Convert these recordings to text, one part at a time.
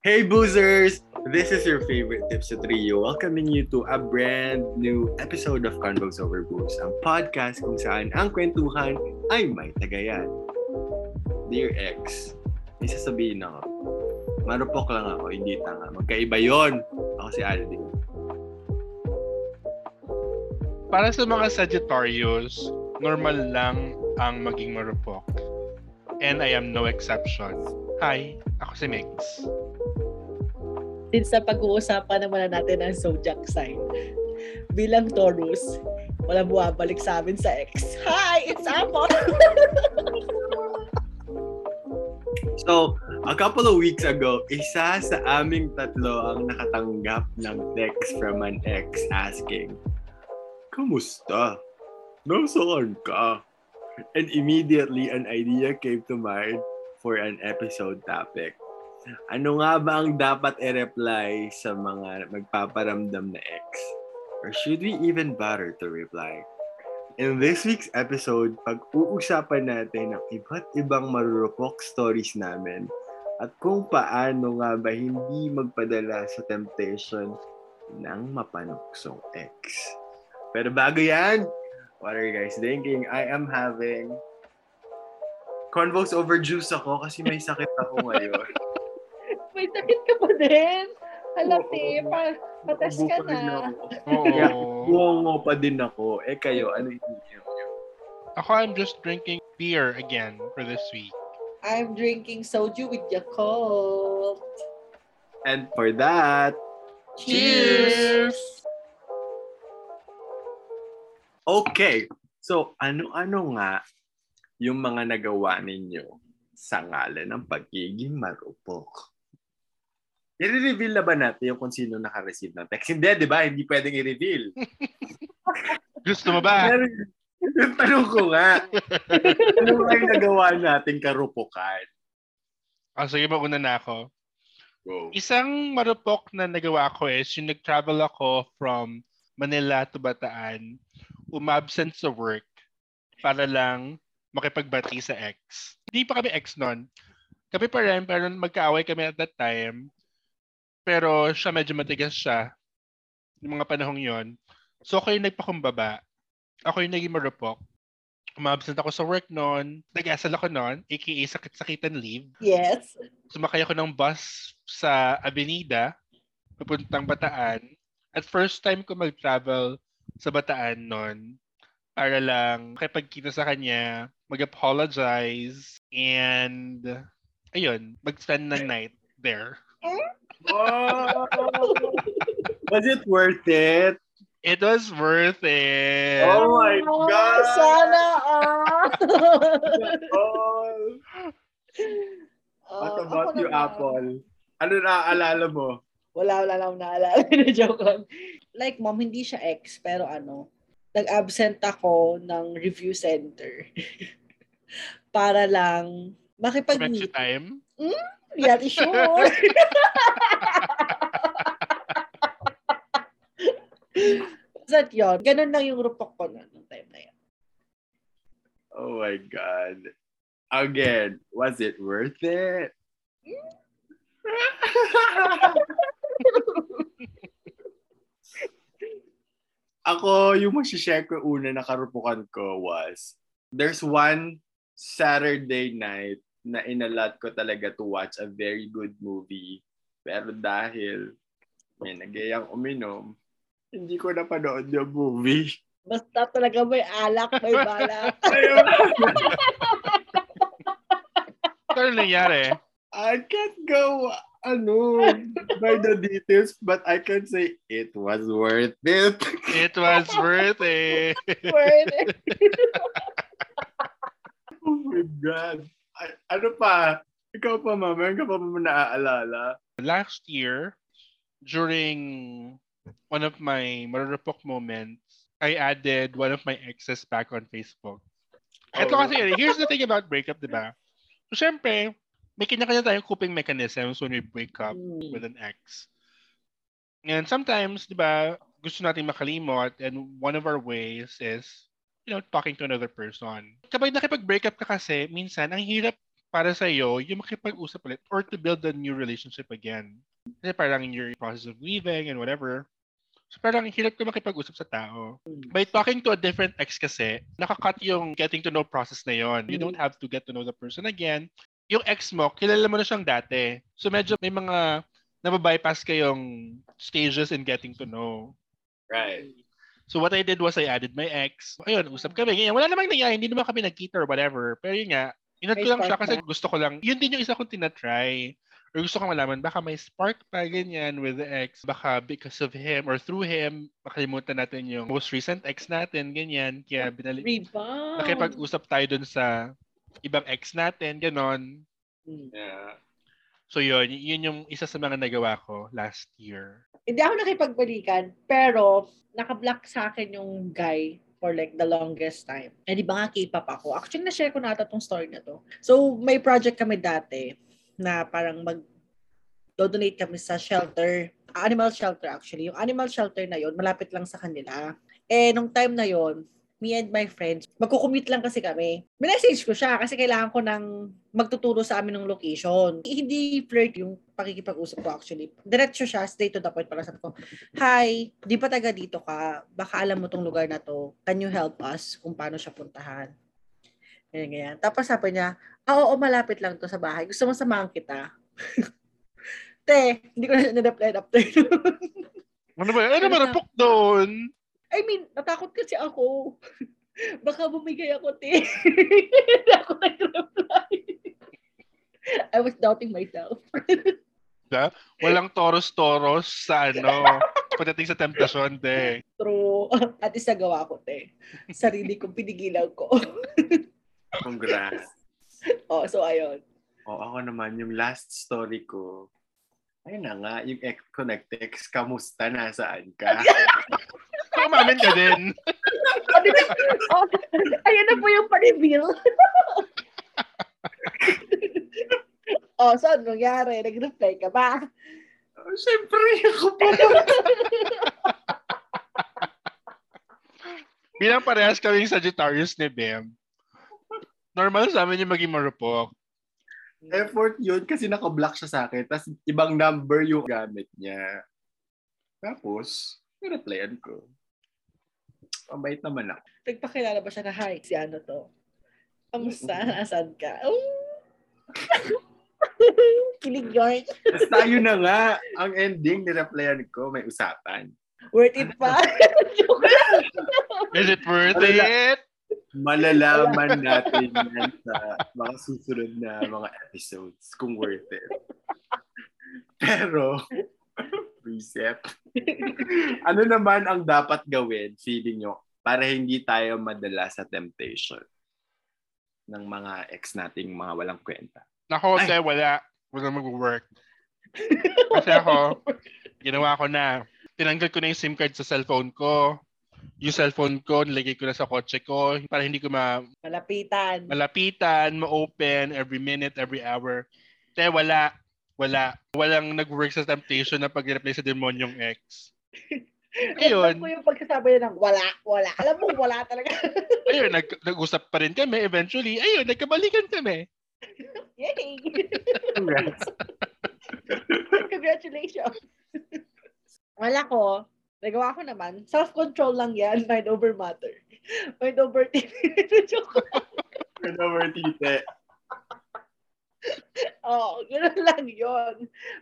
Hey boozers! This is your favorite Tipsa Trio welcoming you to a brand new episode of Convos Over Booze, ang podcast kung saan ang kwentuhan ay may tagayan. Dear ex, may sasabihin ako. Marupok lang ako, hindi tanga. Magkaiba yon. Ako si Aldin. Para sa mga Sagittarius, normal lang ang maging marupok. And I am no exception. Hi, ako si Mix. Since sa pag-uusapan naman na natin ang zodiac sign, bilang Taurus, wala buwabalik sa amin sa ex. Hi, it's Apple! So, a couple of weeks ago, isa sa aming tatlo ang nakatanggap ng text from an ex asking, Kamusta? Nasaan ka? And immediately, an idea came to mind for an episode topic. Ano nga ba ang dapat i-reply sa mga magpaparamdam na ex? Or should we even bother to reply? In this week's episode, pag-uusapan natin ang iba't ibang marurupok stories namin at kung paano nga ba hindi magpadala sa temptation ng mapanuksong ex. Pero bago yan, what are you guys thinking? I am having convos over juice ako kasi may sakit ako ngayon. May sakit ka pa din. Halati, Oo. pa, patas ka na. Oo. Buongo pa din ako. Eh kayo, ano yung? Ako, I'm just drinking beer again for this week. I'm drinking soju with Yakult. And for that, Cheers! Okay. So, ano-ano nga yung mga nagawa ninyo sa ngalan ng pagiging marupok? I-reveal na ba natin yung kung sino naka-receive ng text? Hindi, di ba? Hindi pwedeng i-reveal. Gusto mo ba? Yung tanong ko nga, ano ba yung nagawa nating karupukan? Ah, sige, mauna na ako. Go. Isang marupok na nagawa ko is yung nag-travel ako from Manila to Bataan, umabsent sa work para lang makipagbati sa ex. Hindi pa kami ex noon. Kami pa rin, pero magkaaway kami at that time. Pero siya medyo matigas siya. Yung mga panahong yon. So ako yung nagpakumbaba. Ako yung naging marupok. Umabsent ako sa work noon. Nag-asal ako noon, aka sakit-sakitan leave Yes. sumakay ako ng bus sa Avenida, papuntang Bataan. At first time ko mag-travel sa Bataan noon para lang makipagkita sa kanya, mag-apologize, and ayun, mag-spend ng night there. Oh! Was it worth it? It was worth it. Oh my Oh, God! Sana all! Oh! What Oh, about you, naman. Apple? Ano naaalala mo? Wala, wala lang naalala. Na-joke lang. Like, mom, hindi siya ex, pero ano, nag-absent ako ng review center. para lang makipag-meet. time. Reality show. That yun. Ganun lang yung rupok ko na nung time na yun. Oh my God. Again, was it worth it? Ako, yung masishare ko una na karupukan ko was, there's one Saturday night na inalat ko talaga to watch a very good movie. Pero dahil may nagyayang uminom, hindi ko napanood yung movie. Basta talaga may alak, may balak. Ano nangyari? I can't go ano by the details but I can say it was worth it. It was worth it. Word. oh my god. Ano pa? Ikaw pa ma, meron ka pa ba naaalala? last year, during one of my marurupok moments, I added one of my exes back on Facebook. Ito Oh. kasi, here's the thing about breakup, di ba? So, syempre, may kanya-kanya tayong coping mechanisms when we break up Mm. with an ex. And sometimes, di ba, gusto natin makalimot and one of our ways is, you know, talking to another person. Kapag nakipag-break up ka kasi, minsan, ang hirap para sa iyo yung makipag-usap ulit or to build a new relationship again. Kasi parang in your process of leaving and whatever. So parang hirap ka makipag-usap sa tao. By talking to a different ex kasi, nakakat yung getting to know process na yon. You don't have to get to know the person again. Yung ex mo, kilala mo na siyang dati. So medyo may mga nababypass kayong stages in getting to know. Right. So what I did was I added my ex. Ayun, usap kami. Ganyan. Wala namang nangyari. Hindi naman kami nagkita or whatever. Pero yun nga, inad ko lang siya kasi gusto ko lang. Yun din yung isa kong tinatry. Or gusto kong malaman, baka may spark pa ganyan with the ex. Baka because of him or through him, makalimutan natin yung most recent ex natin, ganyan. Kaya binalik, Rebound. nakipag-usap tayo dun sa ibang ex natin, ganon. Hmm. Yeah. So yun, yun yung isa sa mga nagawa ko last year. Hindi ako nakipagbalikan, pero nakablock sa akin yung guy for like the longest time. Eh, di ba nga K-pop ako? Actually, na-share ko na ata tong story na to. So, may project kami dati na parang mag donate kami sa shelter. Animal shelter actually. Yung animal shelter na yon malapit lang sa kanila. Eh, nung time na yon me and my friends, magkukumute lang kasi kami. Minessage ko siya kasi kailangan ko ng magtuturo sa amin ng location. Hindi flirt yung pakikipag-usap ko actually. Diretso siya, straight to the point para sabi ko, Hi, di pa taga dito ka? Baka alam mo tong lugar na to. Can you help us kung paano siya puntahan? Ganyan, ganyan. Tapos sabi niya, ah, oo, malapit lang to sa bahay. Gusto mo samahan kita? Te, hindi ko na na-reply after nun. Ano ba? Ano ba napok doon? I mean, natakot kasi ako. Baka bumigay ako, te. Hindi ako nag-reply. I was doubting myself. Walang toros-toros sa ano, pagdating sa temptasyon, de. True. At isa gawa ko, te. Sarili kong pinigilan ko. Congrats. oh, so ayun. O ako naman, yung last story ko, ayun na nga, yung ex ko nag-text, kamusta, nasaan ka? Umamin ka din. Oh, di ba? Oh, ayun na po yung pa-reveal. oh, so ano nangyari? Nag-reply ka ba? Oh, Siyempre, ako pa. Bilang parehas kaming Sagittarius ni Bem, normal sa amin yung maging marupok. Effort yun kasi naka-block siya sa akin. Tapos ibang number yung gamit niya. Tapos, nireplyan ko. Mabait naman ako. Nagpakilala ba siya na, hi, si ano to? Kamusta? Nasaan ka? Oh. Kilig yun. Tapos tayo na nga. Ang ending, nireplyan ko, may usapan. Worth it pa. Is it worth Wala. it? Malalaman natin yan sa mga susunod na mga episodes kung worth it. Pero, reset. ano naman ang dapat gawin, feeling nyo, para hindi tayo madala sa temptation ng mga ex nating mga walang kwenta? Nako, Ay. te, wala. Wala mag-work. Kasi ako, ginawa ko na. Tinanggal ko na yung SIM card sa cellphone ko. Yung cellphone ko, nilagay ko na sa kotse ko para hindi ko ma Malapitan. malapitan, ma-open every minute, every hour. Te, wala. Wala. Walang nag-work sa temptation na pag-reply sa demonyong ex. Ayun. Ayun. ko yung pagkasabi niya ng wala, wala. Alam mo, wala talaga. Ayun, nag- nag-usap pa rin kami eventually. Ayun, nagkabalikan kami. Yay! Congrats. Congratulations. Wala ko. Nagawa ko naman. Self-control lang yan. Mind over matter. Mind over Joke. Turn over, tite. Oo, gano'n lang yon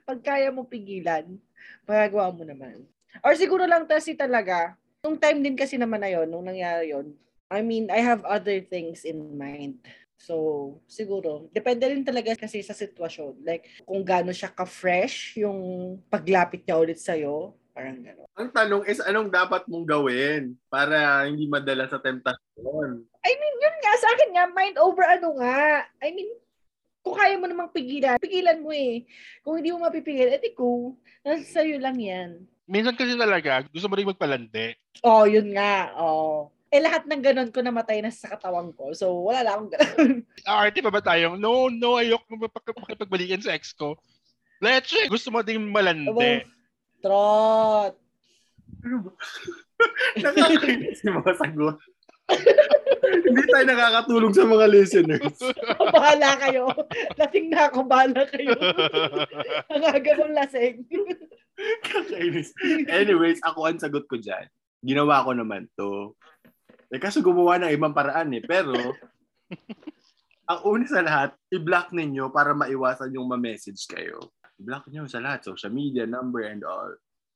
Pag kaya mo pigilan, magagawa mo naman. Or siguro lang kasi talaga, nung time din kasi naman na yon nung nangyari yon I mean, I have other things in mind. So, siguro, depende rin talaga kasi sa sitwasyon. Like, kung gaano siya ka-fresh yung paglapit niya ulit sa'yo, parang gano'n. Ang tanong is, anong dapat mong gawin para hindi madala sa temptasyon? I mean, yun nga, sa akin nga, mind over ano nga. I mean, kung kaya mo namang pigilan, pigilan mo eh. Kung hindi mo mapipigil, edi ko, nasa sa'yo lang yan. Minsan kasi talaga, gusto mo rin magpalandi. Oh, yun nga. Oh. Eh, lahat ng ganun ko namatay na sa katawan ko. So, wala lang akong ganun. Arte pa ba tayong, no, no, ayok mo pakipagbalikan sa ex ko. Let's check. Gusto mo ding malandi. Trot. Ano ba? Nakakainis mga sagot. Hindi tayo nakakatulong sa mga listeners. bahala kayo. Lasing na ako, bahala kayo. Ang aga kong lasing. Kakainis. Anyways, ako ang sagot ko dyan. Ginawa ko naman to. Eh, kaso gumawa ng ibang paraan eh. Pero, ang una sa lahat, i-block ninyo para maiwasan yung ma-message kayo. I-block nyo sa lahat. Social media, number, and all.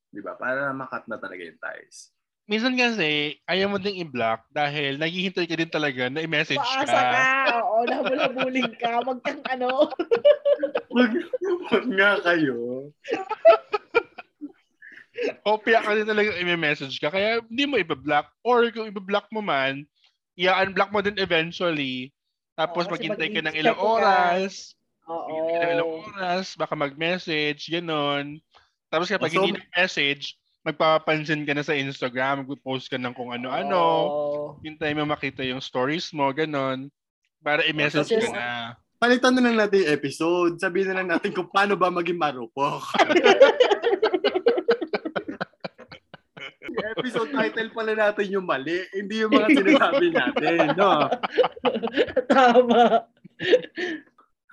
Di ba? Para makat na talaga yung ties. Minsan kasi, ayaw mo ding i-block dahil naghihintay ka din talaga na i-message Paasa ka. ka. Oo, nabulabuling ka. Wag kang ano. Wag, wag nga kayo. O piyak ka din talaga i-message ka. Kaya hindi mo i-block. Or kung i-block mo man, i-unblock mo din eventually. Tapos Oo, maghintay ka ng ilang ka. oras. Oo. Maghintay ka ng ilang oras. Baka mag-message. Ganon. Tapos kapag So- hindi nag-message, magpapansin ka na sa Instagram. Mag-post ka ng kung ano-ano. Oo. Hintay mo makita yung stories mo. Ganon. Para i-message ka na. Palitan na lang natin yung episode. Sabihin na lang natin kung paano ba maging marupok. Yung episode title pala natin yung mali. Hindi yung mga sinasabi natin. No? Tama.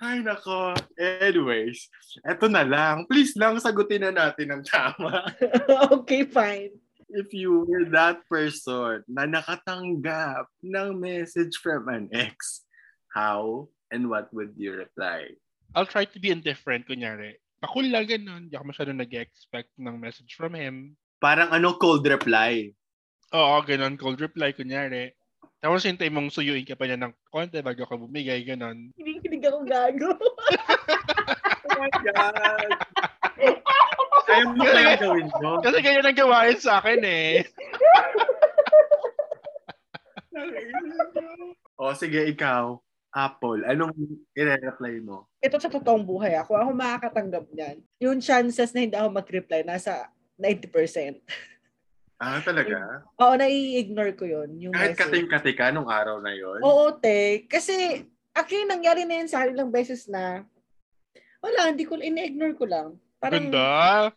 Ay, nako. Anyways, eto na lang. Please lang sagutin na natin ng tama. okay, fine. If you were that person na nakatanggap ng message from an ex, how and what would you reply? I'll try to be indifferent, kunyari. Pakul lang ganun. Hindi ako masyado nag-expect ng message from him. Parang ano, cold reply. Oo, ganun. Cold reply, kunyari. Tapos hintay mong suyuin ka pa niya ng konti bago ka bumigay, ganun. Hindi hindi ako gago. Oh my God! Ayaw mo kaya gawin mo? Kasi ganyan ang gawain sa akin eh. o sige, ikaw. Apple, anong i-reply mo? Ito sa totoong buhay ako. Ako makakatanggap niyan. Yung chances na hindi ako mag-reply, nasa 90%. Ah, talaga? Oo, nai-ignore ko yun. Yung Kahit message. kating-kati ka nung araw na yon. Oo, te. Kasi, actually, nangyari na yun sa akin ilang beses na, wala, hindi ko, ini-ignore ko lang. Parang, Ganda.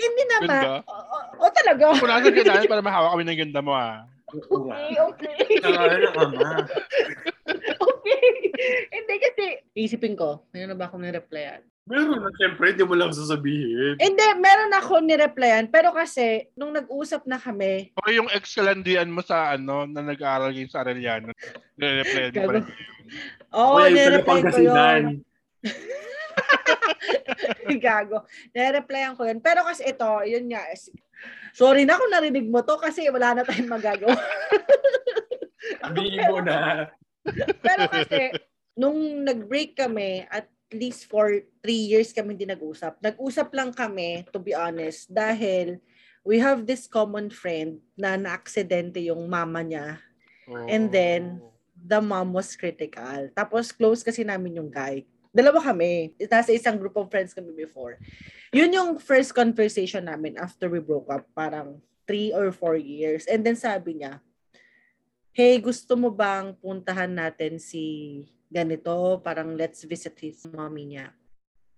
hindi naman. Ganda. Oo, oo, oo, talaga. Punasan ka namin para mahawa kami ng ganda mo ah. Okay, okay. Ama. okay. hindi kasi, isipin ko, mayroon na ba akong nireplyan? Meron na, siyempre, hindi mo lang sasabihin. Hindi, meron ako nireplyan. Pero kasi, nung nag-usap na kami, O yung ex-kalandian mo sa ano, na nag-aaral ngayon sa Arellano. Nire-reply mo pa rin. oo, yung nireplyan ko yun. Gago. Nireplyan ko yun. Pero kasi ito, yun nga. is- Sorry na kung narinig mo to kasi wala na tayong magagawa. Sabihin mo na. Pero kasi, nung nag-break kami, at least for three years kami hindi nag-usap. Nag-usap lang kami, to be honest, dahil we have this common friend na na-aksidente yung mama niya. And then, the mom was critical. Tapos, close kasi namin yung guy. Dalawa kami. Nasa isang group of friends kami before. Yun yung first conversation namin after we broke up. Parang three or four years. And then sabi niya, Hey, gusto mo bang puntahan natin si ganito? Parang let's visit his mommy niya.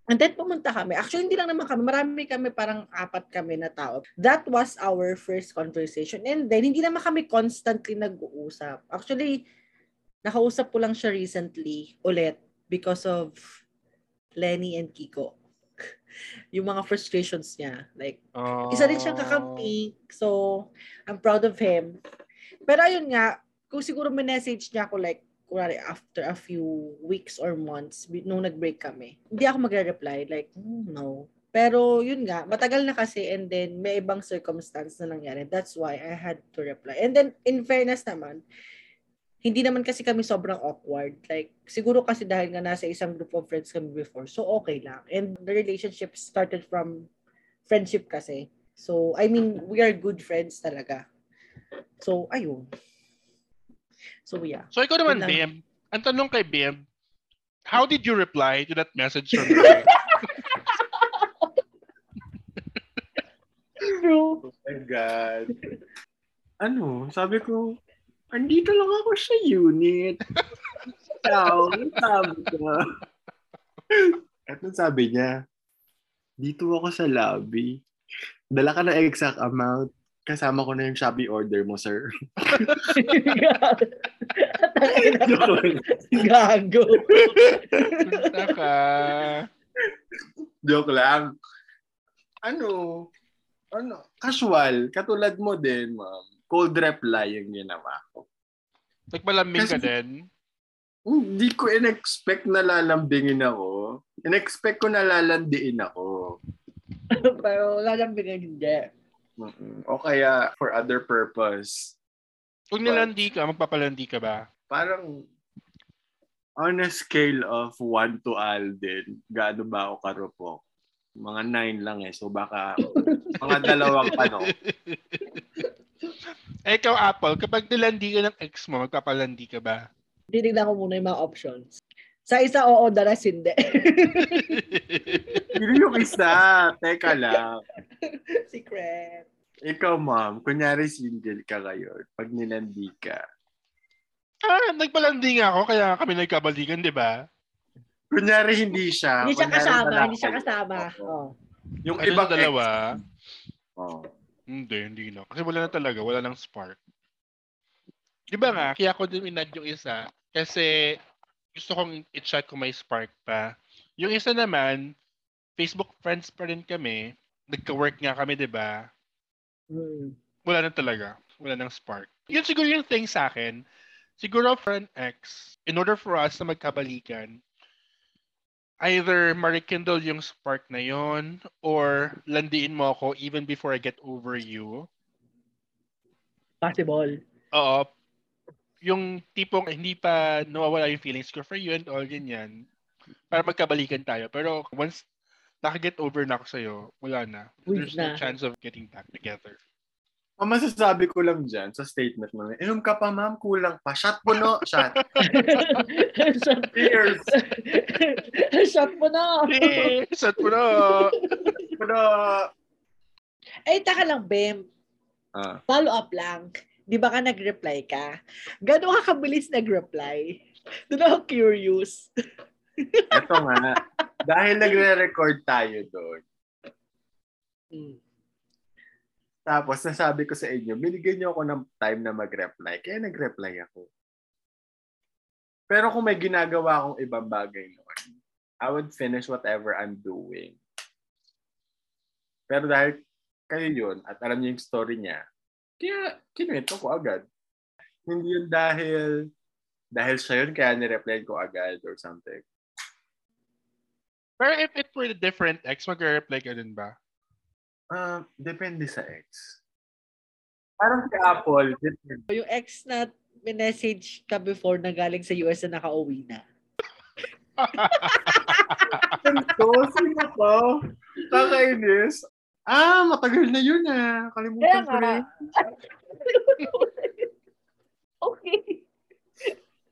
And then pumunta kami. Actually, hindi lang naman kami. Marami kami, parang apat kami na tao. That was our first conversation. And then, hindi naman kami constantly nag-uusap. Actually, nakausap ko lang siya recently ulit because of Lenny and Kiko. yung mga frustrations niya. Like, Oh. isa din siyang kakampi. So, I'm proud of him. Pero ayun nga, kung siguro message niya ako like, kunwari after a few weeks or months nung nag-break kami, hindi ako magre-reply. Like, hmm, no. Pero yun nga, matagal na kasi and then may ibang circumstance na nangyari. That's why I had to reply. And then, in fairness naman, hindi naman kasi kami sobrang awkward. Like, siguro kasi dahil nga nasa isang group of friends kami before, so okay lang. And the relationship started from friendship kasi. So, I mean, we are good friends talaga. So, ayun. So, yeah. So ikaw naman. Bim. Ang tanong kay Bim, how did you reply to that message from her? True. Oh my God. Ano? Sabi ko, andito lang ako sa unit. Ikaw, ano sabi ko? At nung sabi niya, dito ako sa lobby. Dala ka ng exact amount. Kasama ko na yung Shopee order mo, sir. Gago. Taka. Joke lang. Ano? Ano? Casual. Katulad mo din, ma'am. Cold reply yung ginawa ko. Nagpalambing ka Kasi- din. Hindi ko in-expect na lalambingin ako. In-expect ko na lalandiin ako. Pero bigay hindi. Mm-mm. O kaya for other purpose. Kung nilandi ka, magpapalandi ka ba? Parang on a scale of 1 to Alden, gaano ba ako karupok? Mga 9 lang eh. So baka mga dalawang ano. Eh, ikaw, Apple, kapag nilandi ka ng ex mo, magpapalandi ka ba? Tinignan ko muna yung mga options. Sa isa, oo, the rest, hindi. Yun yung isa. Teka lang. Secret. Ikaw, ma'am, kunyari single ka ngayon, pag nilandi ka, ah, nagpalandi nga ako, kaya kami nagkabalikan, di ba? kunyari hindi siya. Hindi siya kunyari kasama, wala hindi siya kayo. kasama. Oh. Yung Ano ibang sa dalawa? Oh. Hindi, hindi na. Kasi wala na talaga, wala nang spark. Di ba nga, kaya ako din inad yung isa. Kasi gusto kong i-chat kung may spark pa. Yung isa naman, Facebook friends pa rin kami. Nagka-work nga kami, di ba? Hmm. Wala na talaga. Wala nang spark. Yun siguro yung thing sa akin. Siguro for an ex, in order for us na magkabalikan, either marikindle yung spark na yon or landiin mo ako even before I get over you. Possible. Oo. Yung tipong hindi pa nawawala yung feelings ko for you and all ganyan. Para magkabalikan tayo. Pero once nakaget over na ako sa'yo, wala na. Uy, There's no na. chance of getting back together. Ang masasabi ko lang dyan sa statement mo, inom ka pa ma'am, kulang pa. Shot po no, shot. Shot, Cheers. Shot mo na. Eh, sat mo na. Pero, Eh, taka lang, Bem. ah, Follow up lang. Di ba ka nag-reply ka? Gano'n ka kabilis nag-reply? Doon ako curious. eto nga, dahil nagre-record tayo doon, Hmm. tapos nasabi ko sa inyo, binigyan niyo ako ng time na mag-reply, kaya nag-reply ako. Pero kung may ginagawa akong ibang bagay noon, I would finish whatever I'm doing. Pero dahil kayo yun, at alam niyo yung story niya, kaya kinuwento ko agad. Hindi yun dahil dahil siya yun, kaya nireply ko agad or something. Pero if it were a different ex, mag-reply ka din ba? Ah, depende sa ex. Parang si Apple, depende. Yung ex na message ka before na galing sa US na nakauwi na. Ganito, sino ko? Kakainis. Ah, matagal na yun ah. Kalimutan ko rin. okay.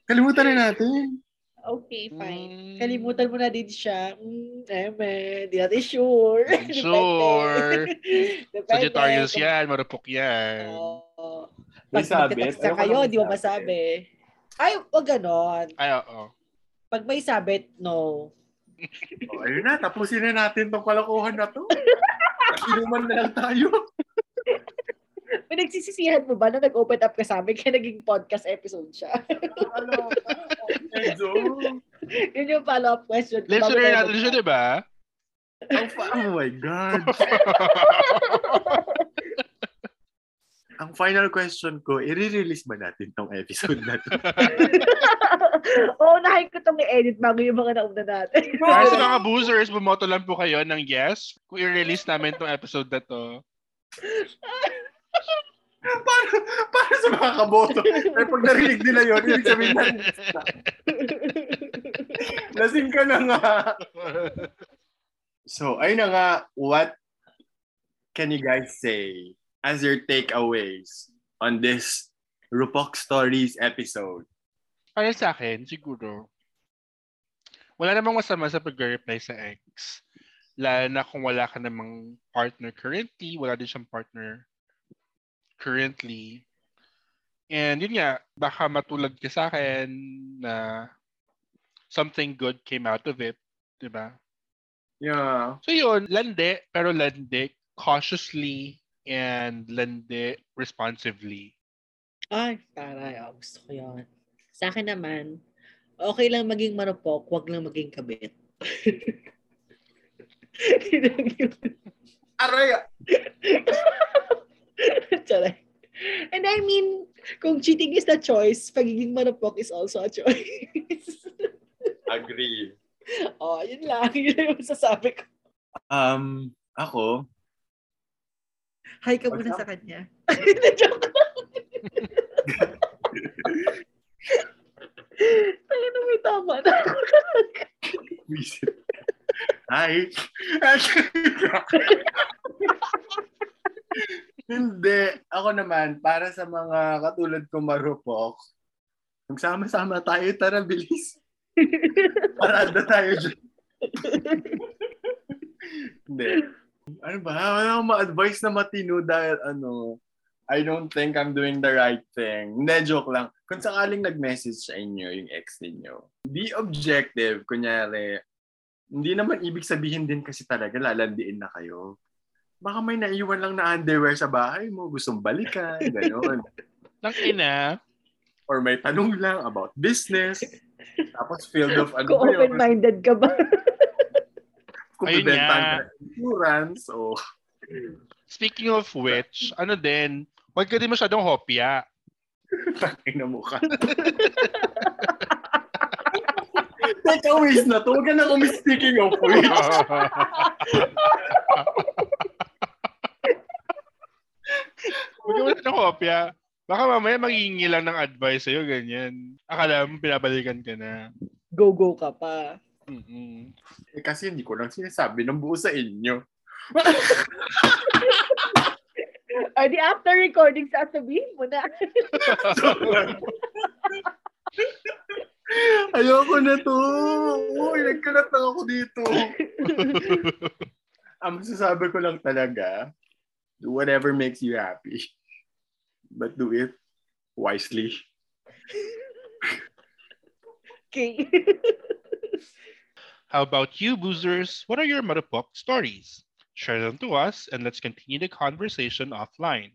Kalimutan na natin. Okay, fine. Mm, Kalimutan mo na din siya. Mm, eme, di natin sure. Sure. Sagittarius yan, marupok yan. Oo. May Pag na Ayoko kayo, di mo masabi. Ay, wag ganon. Ay, oo. Pag may sabit, no. Oh, ayun na, tapusin na natin tong kalokohan na to. Inuman na lang tayo. Pinagsisisihan mo ba na nag-open up ka sa amin kaya naging podcast episode siya? Ano? Medyo. Yun yung follow-up question. Listener natin siya, di ba? Fa- oh my God. Ang final question ko, i-release ba natin tong episode na to? Oo, nahin ko itong i-edit bago yung mga nauna natin. Guys, sa mga boozers, bumoto lang po kayo ng yes kung i-release namin tong episode na to. Para, para sa mga kaboto. Eh, pag narinig nila yun, ibig sabihin na, lasing ka na nga. So, ayun na nga, what can you guys say as your takeaways on this Rupok Stories episode? Para sa akin, siguro, wala namang masama sa pag-reply sa ex. Lalo na kung wala ka namang partner currently, wala din siyang partner currently. And yun nga, baka matulad ka sa akin na something good came out of it, di ba? Yeah. So yun, lande, pero lande cautiously and lend it responsively. Ay, taray. Oh, gusto ko yun. Sa akin naman, okay lang maging marupok, wag lang maging kabit. Aray! And I mean, kung cheating is the choice, pagiging marupok is also a choice. Agree. oh, yun lang. Yun lang yung masasabi ko. Um, ako, Hi ka muna sa kanya. Joke. Tayo na may tama na. visit. Hi! Hindi. Ako naman, para sa mga katulad ko marupok, magsama-sama tayo, tara, bilis. Parada tayo dyan. Hindi. Ano ba? Wala akong ma-advise na matino dahil ano, I don't think I'm doing the right thing. Hindi, joke lang. Kung sakaling nag-message sa inyo yung ex ninyo, be objective. Kunyari, hindi naman ibig sabihin din kasi talaga lalandiin na kayo. Baka may naiwan lang na underwear sa bahay mo, gustong balikan, gano'n. Nang ina, Or may tanong lang about business. Tapos field of ano Kung open-minded ka ba? Kung Ayun nga. insurance o speaking of which, ano din, wag ka din masyadong hopya. tangin na mukha. Take a whiz na to. Huwag ka na umis speaking of which. Huwag ka masyadong hopya. Baka mamaya maghihingi lang ng advice sa'yo, ganyan. Akala mo pinabalikan ka na. Go-go ka pa. Mm-mm. Eh, kasi hindi ko lang sinasabi ng buo sa inyo. Or the after recording, sasabihin mo na. Ayoko na to. Uy, nagkalat lang ako dito. Ang masasabi ko lang talaga, do whatever makes you happy. But do it wisely. okay. How about you, boozers? What are your Marupok stories? Share them to us and let's continue the conversation offline.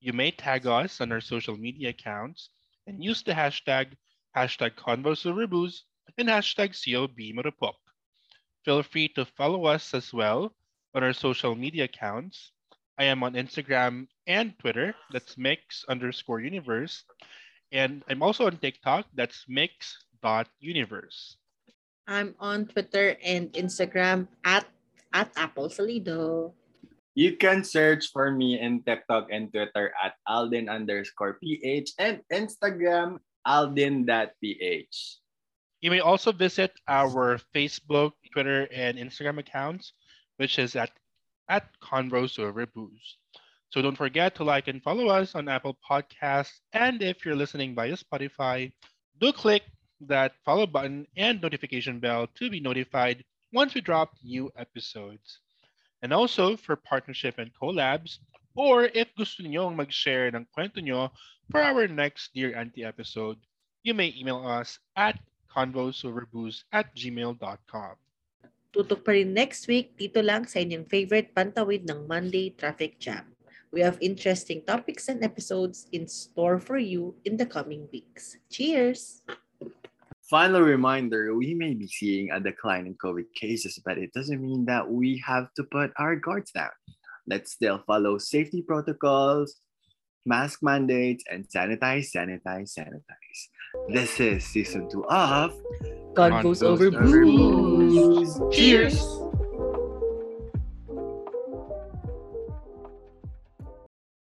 You may tag us on our social media accounts and use the hashtag hashtag ConvoSilverbooze and hashtag COB Marupok. Feel free to follow us as well on our social media accounts. I am on Instagram and Twitter. That's mix underscore universe. And I'm also on TikTok. That's mix.universe. I'm on Twitter and Instagram at at Apple Salido. You can search for me in TikTok and Twitter at Alden underscore PH and Instagram Alden.ph. You may also visit our Facebook, Twitter, and Instagram accounts, which is at at Convos Over Booze. So don't forget to like and follow us on Apple Podcasts. And if you're listening via Spotify, do click that follow button and notification bell to be notified once we drop new episodes. And also for partnership and collabs, or if gusto niyo mag-share ng kwento nyo for our next Dear Auntie episode, you may email us at convosoverbooze at gmail.com. Tutok pa rin next week dito lang sa inyong favorite pantawid ng Monday Traffic Jam. We have interesting topics and episodes in store for you in the coming weeks. Cheers! Final reminder, we may be seeing a decline in COVID cases, but it doesn't mean that we have to put our guards down. Let's still follow safety protocols, mask mandates, and sanitize, sanitize, sanitize. This is season two of Convos Convos over over booze. Cheers!